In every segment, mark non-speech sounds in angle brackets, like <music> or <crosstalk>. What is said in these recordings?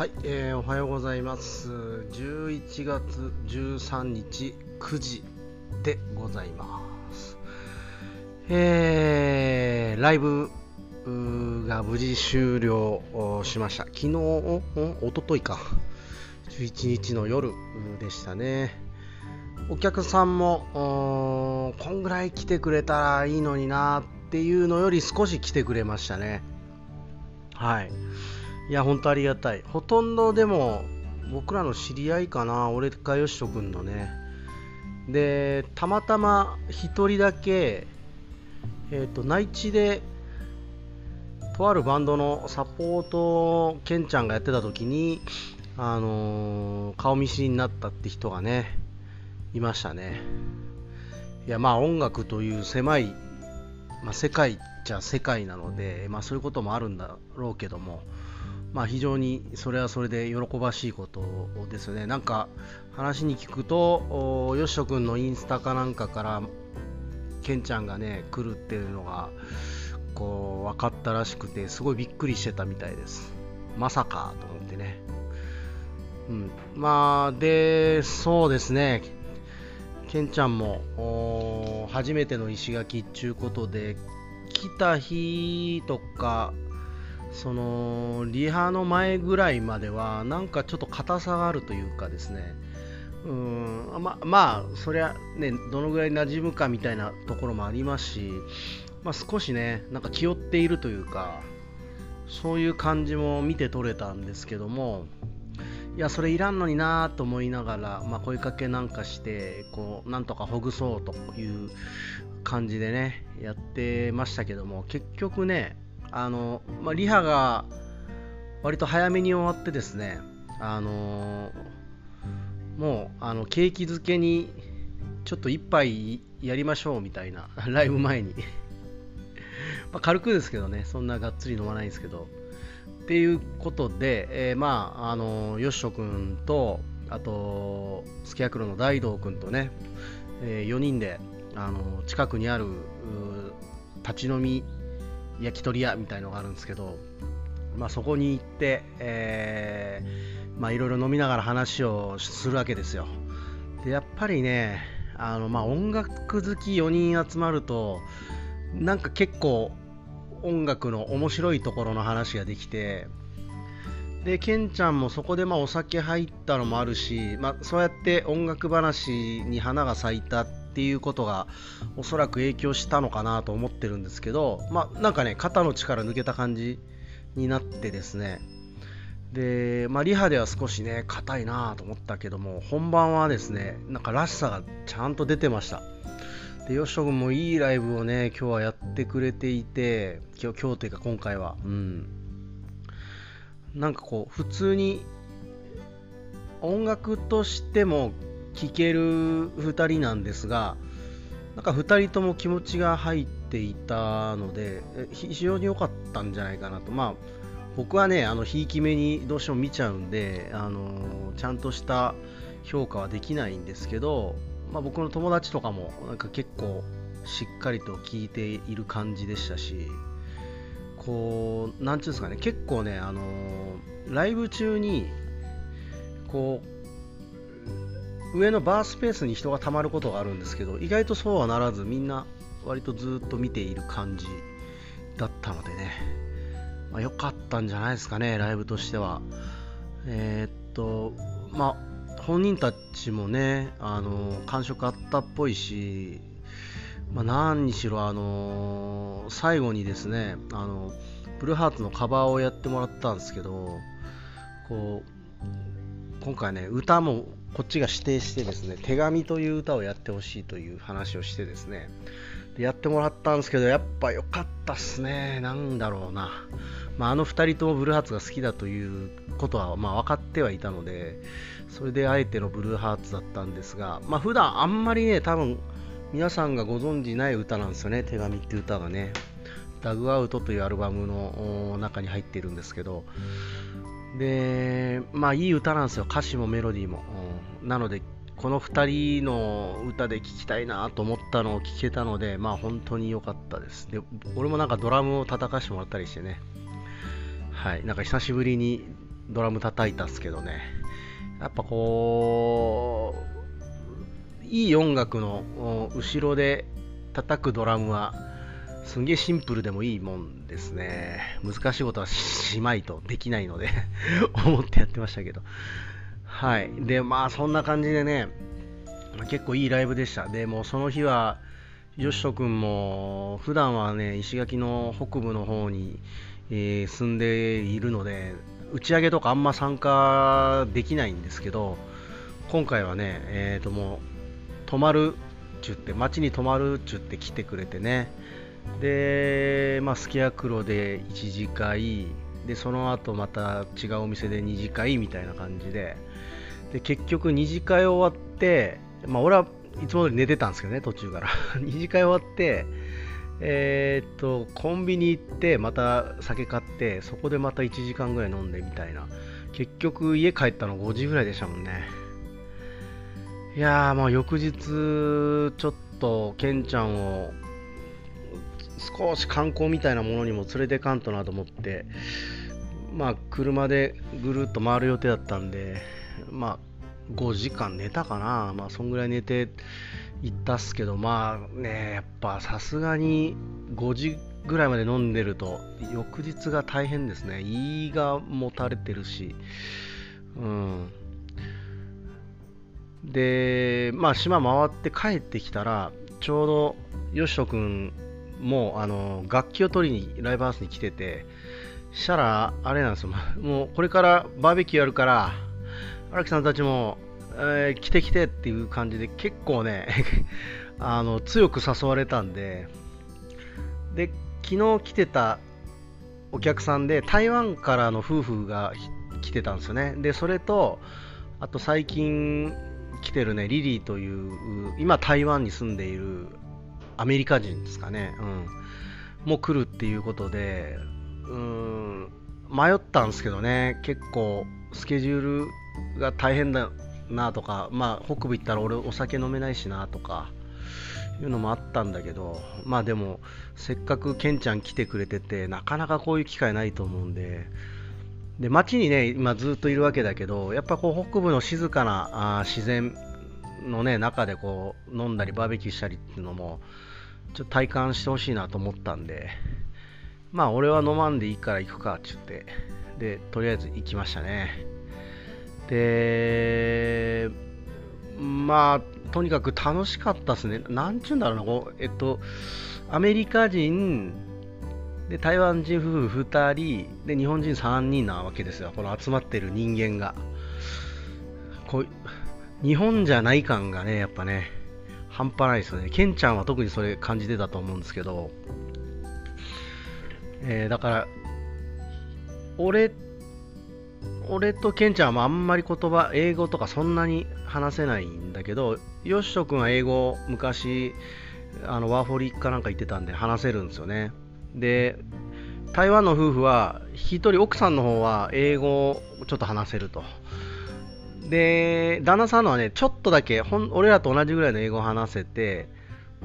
はい、えー、おはようございます。11月13日9時でございます。えー、ライブが無事終了しました。昨日、おとといか、11日の夜でしたね。お客さんも、こんぐらい来てくれたらいいのになっていうのより少し来てくれましたね。はい。いや、本当ありがたい。ほとんどでも、僕らの知り合いかな、俺かよしとくんのね。で、たまたま1人だけ、えっ、ー、と、内地で、とあるバンドのサポートをケンちゃんがやってた時に、あのー、顔見知りになったって人がね、いましたね。いや、まあ音楽という狭い、まあ、世界じゃ世界なので、まあそういうこともあるんだろうけども、まあ、非常にそれはそれで喜ばしいことですよね。なんか話に聞くと、よしとくんのインスタかなんかから、ケンちゃんがね、来るっていうのが、こう、分かったらしくて、すごいびっくりしてたみたいです。まさかと思ってね。うん。まあ、で、そうですね。ケンちゃんも、初めての石垣っていうことで、来た日とか、そのリハの前ぐらいまではなんかちょっと硬さがあるというかですね。うんままあそりゃねどのぐらい馴染むかみたいなところもありますし、まあ、少しねなんか気負っているというかそういう感じも見て取れたんですけどもいやそれいらんのになと思いながら、まあ、声かけなんかしてこうなんとかほぐそうという感じでねやってましたけども結局ねあの、まあ、リハが割と早めに終わってですね、あのもうあの景気づけにちょっと一杯やりましょうみたいな、<laughs> ライブ前に <laughs> ま軽くですけどね、そんながっつり飲まないんですけど。っていうことで、えー、まあ、あのよしとくんと、あと、スケアクロの大道くんとね、えー、4人で、あの近くにある立ち飲み焼き鳥屋みたいのがあるんですけど、まあ、そこに行って、えー、まあいろいろ飲みながら話をするわけですよ。でやっぱりねあの、まあ、音楽好き4人集まるとなんか結構音楽の面白いところの話ができてでケンちゃんもそこでまあお酒入ったのもあるし、まあ、そうやって音楽話に花が咲いたってっていうことがおそらく影響したのかなと思ってるんですけど、まあ、なんかね肩の力抜けた感じになってですね。で、まあ、リハでは少しね硬いなと思ったけども本番はですねなんからしさがちゃんと出てました。でよしと君もいいライブをね今日はやってくれていて今日今日というか今回はうん。なんかこう普通に音楽としても聴ける2人なんですがなんか2人とも気持ちが入っていたので非常に良かったんじゃないかなと。まあ僕はねあのひいき目にどうしても見ちゃうんであのちゃんとした評価はできないんですけど、まあ、僕の友達とかもなんか結構しっかりと聞いている感じでしたしこうなんていうんですかね結構ねあのライブ中にこう上のバースペースに人がたまることがあるんですけど意外とそうはならずみんな割とずっと見ている感じだったのでね、まあ、良かったんじゃないですかねライブとしては。えー、っとまあ本人たちもねあの感触あったっぽいし、まあ、何にしろあの最後にですねあのブルーハーツのカバーをやってもらったんですけどこう今回ね歌もこっちが指定してですね手紙という歌をやってほしいという話をしてですねでやってもらったんですけどやっぱ良かったっすね。なんだろうな、まあ、あの2人ともブルーハーツが好きだということはまあ分かってはいたのでそれであえてのブルーハーツだったんですがまあ普段あんまりね多分皆さんがご存じない歌なんですよね。手紙っていう歌がね。ダグアウトというアルバムの中に入っているんですけどでまあいい歌なんですよ。歌詞もメロディーも、うん、なのでこの2人の歌で聴きたいなと思ったのを聴けたのでまあ本当に良かったです。で俺もなんかドラムを叩かしてもらったりしてね。はい。なんか久しぶりにドラム叩いたっすけどね。やっぱこういい音楽の後ろで叩くドラムはすんげえシンプルでもいいもんですね。難しいことはしまいとできないので <laughs> 思ってやってましたけど。はい。でまあそんな感じでね結構いいライブでした。でもその日はよしとくんも普段はね石垣の北部の方に、えー、住んでいるので打ち上げとかあんま参加できないんですけど今回はねえっ、ー、ともう泊まるっちゅって街に泊まるっちゅって来てくれてねでまあすき家黒で1次会でその後また違うお店で2次会みたいな感じでで結局2次会終わってまあ俺はいつも通り寝てたんですけどね、途中から。<laughs> 2次会終わって、えー、っと、コンビニ行って、また酒買って、そこでまた1時間ぐらい飲んでみたいな。結局、家帰ったの5時ぐらいでしたもんね。いやー、まあ翌日、ちょっと、ケンちゃんを、少し観光みたいなものにも連れてかんとなと思って、まあ、車でぐるっと回る予定だったんで、まあ、5時間寝たかな、まあ、そんぐらい寝て行ったっすけど、まあね、やっぱさすがに5時ぐらいまで飲んでると、翌日が大変ですね。胃がもたれてるし、うん。で、まあ、島回って帰ってきたら、ちょうど、よしとくんもう、あの、楽器を取りにライブハウスに来てて、したら、あれなんですよ、<laughs> もうこれからバーベキューやるから、荒木さんたちも、えー、来て来てっていう感じで結構ね <laughs> あの強く誘われたんでで昨日来てたお客さんで台湾からの夫婦が来てたんですよね。でそれとあと最近来てるねリリーという今台湾に住んでいるアメリカ人ですかね、うん、もう来るっていうことでうん。迷ったんですけどね。結構スケジュールが大変だなとか、まあ、北部行ったら俺お酒飲めないしなとかいうのもあったんだけど、まあでも、せっかくケンちゃん来てくれてて、なかなかこういう機会ないと思うんで、で街にね、今ずっといるわけだけど、やっぱこう北部の静かなあ自然のね、中でこう飲んだりバーベキューしたりっていうのも、ちょっと体感してほしいなと思ったんで、まあ俺は飲まんでいいから行くかって言って、で、とりあえず行きましたね。で、まあ、とにかく楽しかったですね。なんちゅうんだろうな、こうえっと、アメリカ人、で台湾人夫婦2人で日本人3人なわけですよ、この集まってる人間が。こう日本じゃない感がね、やっぱね、半端ないですよね。ケンちゃんは特にそれ感じてたと思うんですけど、えー、だから、俺俺とケンちゃんはあんまり言葉、英語とかそんなに話せないんだけど、よしとくんは英語、昔、あのワーホリかなんか言ってたんで話せるんですよね。で、台湾の夫婦は、1人、奥さんの方は英語をちょっと話せると。で、旦那さんのはね、ちょっとだけ、ほん俺らと同じぐらいの英語を話せて、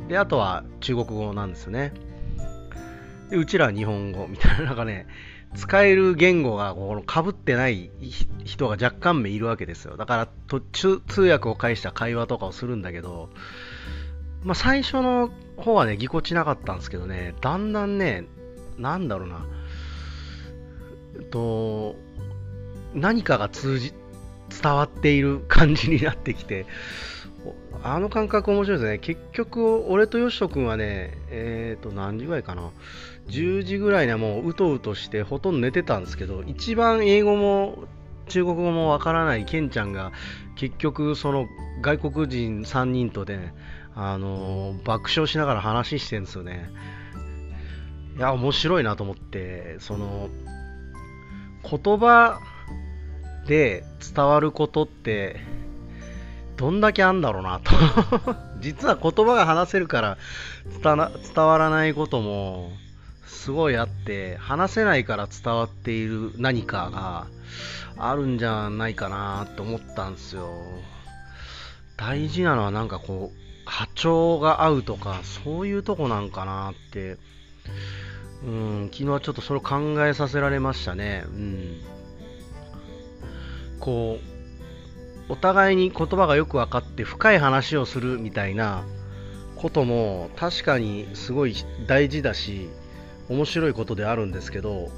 で、あとは中国語なんですよね。で、うちらは日本語みたいな、<laughs> なんかね、使える言語がこの被ってない人が若干名いるわけですよ。だから途中通訳を介した会話とかをするんだけど、まあ、最初の方はね、ぎこちなかったんですけどね、だんだんね、なんだろうな、えっと、何かが通じ、伝わっている感じになってきて、あの感覚面白いですね。結局、俺とよしとくんはね、えっ、ー、と、何時ぐらいかな。10時ぐらいにはもううとうとしてほとんど寝てたんですけど、一番英語も中国語もわからないケンちゃんが結局その外国人3人とで、ね、あの爆笑しながら話してるんですよね。いや、面白いなと思って、その言葉で伝わることってどんだけあんだろうなと。<laughs> 実は言葉が話せるから伝わらないこともすごいあって話せないから伝わっている何かがあるんじゃないかなと思ったんですよ。大事なのはなんかこう波長が合うとかそういうとこなんかなって。うん昨日はちょっとそれを考えさせられましたね。うん。こうお互いに言葉がよく分かって深い話をするみたいなことも確かにすごい大事だし面白いことであるんですけど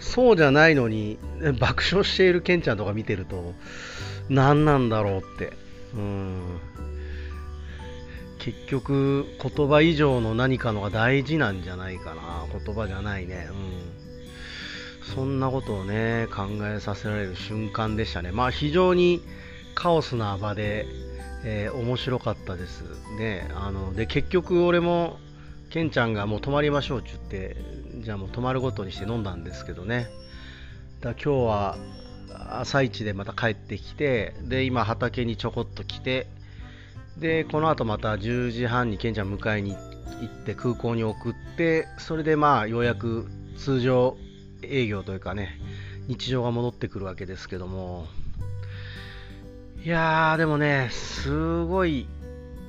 そうじゃないのに <laughs> 爆笑しているケンちゃんとか見てると何なんだろうって。うん。結局言葉以上の何かのが大事なんじゃないかな。言葉じゃないね。うん。そんなことをね考えさせられる瞬間でしたね。まあ非常にカオスな場で、えー、面白かったです。ねあので結局俺もケンちゃんがもう泊まりましょうって言ってじゃあもう泊まるごとにして飲んだんですけどね。だ今日は朝一でまた帰ってきてで今畑にちょこっと来てでこの後また10時半にケンちゃん迎えに行って空港に送ってそれでまあようやく通常営業というかね日常が戻ってくるわけですけども。いやーでもねすごい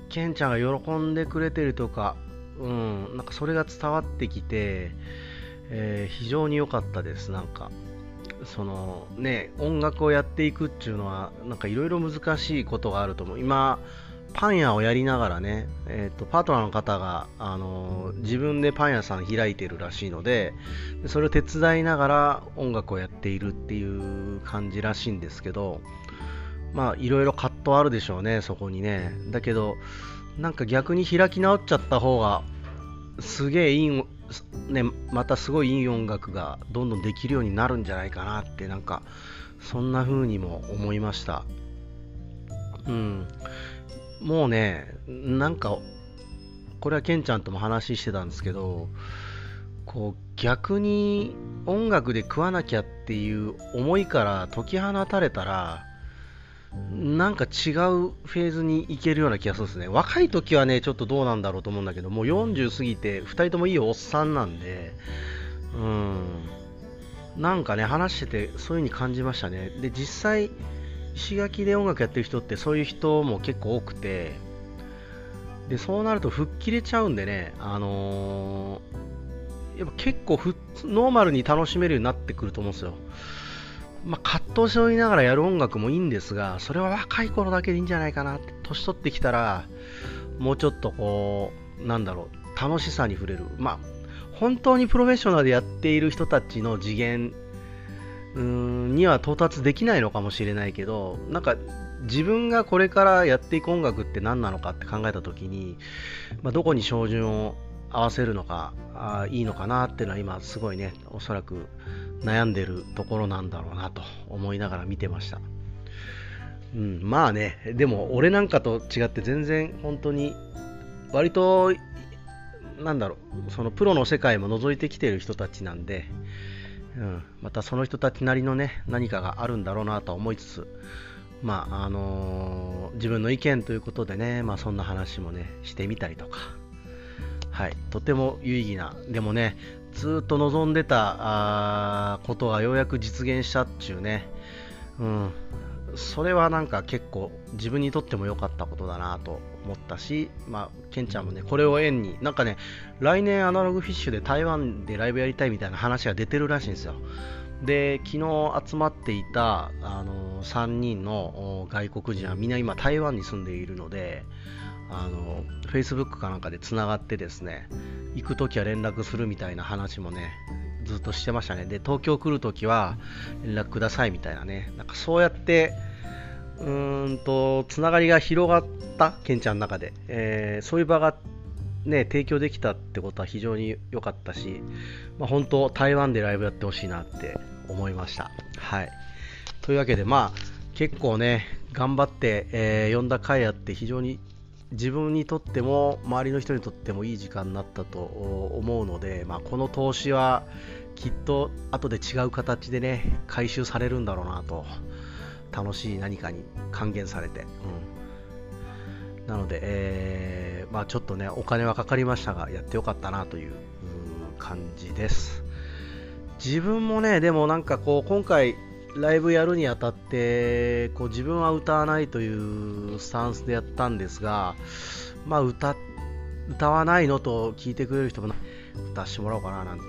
ケンちゃんが喜んでくれてるとかうんなんかそれが伝わってきて、えー、非常に良かったです。なんかそのね音楽をやっていくっていうのはなんかいろいろ難しいことがあると思う。今パン屋をやりながらね、えーと、パートナーの方が、あの、自分でパン屋さん開いてるらしいのでそれを手伝いながら音楽をやっているっていう感じらしいんですけどまあいろいろ葛藤あるでしょうねそこにね。だけどなんか逆に開き直っちゃった方がすげえいいね、またすごいいい音楽がどんどんできるようになるんじゃないかなってなんかそんな風にも思いました。うん。もうねなんかこれはケンちゃんとも話してたんですけどこう逆に音楽で食わなきゃっていう思いから解き放たれたらなんか違うフェーズに行けるような気がするんですね。若い時はね、ちょっとどうなんだろうと思うんだけど、もう40過ぎて、2人ともいいおっさんなんで、うん、なんかね、話してて、そういう風に感じましたね。で、実際、石垣で音楽やってる人ってそういう人も結構多くて、で、そうなると吹っ切れちゃうんでね、あのー、やっぱ結構ノーマルに楽しめるようになってくると思うんですよ。まあ、葛藤しておりながらやる音楽もいいんですが、それは若い頃だけでいいんじゃないかなって、年取ってきたら、もうちょっとこう、なんだろう、楽しさに触れる。まあ、本当にプロフェッショナルでやっている人たちの次元うんには到達できないのかもしれないけど、なんか自分がこれからやっていく音楽って何なのかって考えた時に、まあ、どこに照準を合わせるのがあいいのかなっていうのは今すごいねおそらく悩んでるところなんだろうなと思いながら見てました。うん、まあね、でも俺なんかと違って全然本当に割となんだろう、そのプロの世界も覗いてきてる人たちなんで、うん、またその人たちなりのね、何かがあるんだろうなと思いつつ、まあ、あのー、自分の意見ということでね、まあそんな話もね、してみたりとか、はい、とても有意義な、でもね、ずっと望んでたことがようやく実現したっちゅうね、うん、それはなんか結構自分にとっても良かったことだなと思ったし、まあ、ケンちゃんもね、これを縁に、なんかね、来年アナログフィッシュで台湾でライブやりたいみたいな話が出てるらしいんですよ。で、昨日集まっていた、あの3人の外国人はみんな今台湾に住んでいるので、あの Facebook かなんかでつながってですね行くときは連絡するみたいな話もねずっとしてましたねで東京来るときは連絡くださいみたいなねなんかそうやってうんとつながりが広がったケンちゃんの中で、えー、そういう場がね提供できたってことは非常に良かったし、まあ、本当台湾でライブやってほしいなって思いました。はい。というわけでまあ結構ね頑張って、えー、呼んだ回あって非常に自分にとっても周りの人にとってもいい時間になったと思うので、まあ、この投資はきっと後で違う形でね回収されるんだろうなと楽しい何かに還元されて、うん、なので、えー、まあ、ちょっとねお金はかかりましたがやってよかったなという感じです。自分もねでもなんかこう今回ライブやるにあたってこう自分は歌わないというスタンスでやったんですが、まあ、歌歌わないのと聞いてくれる人も歌わせてもらおうかななんて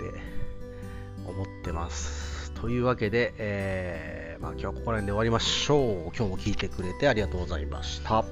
思ってます。というわけで、えまあ、今日はここら辺で終わりましょう。今日も聞いてくれてありがとうございました。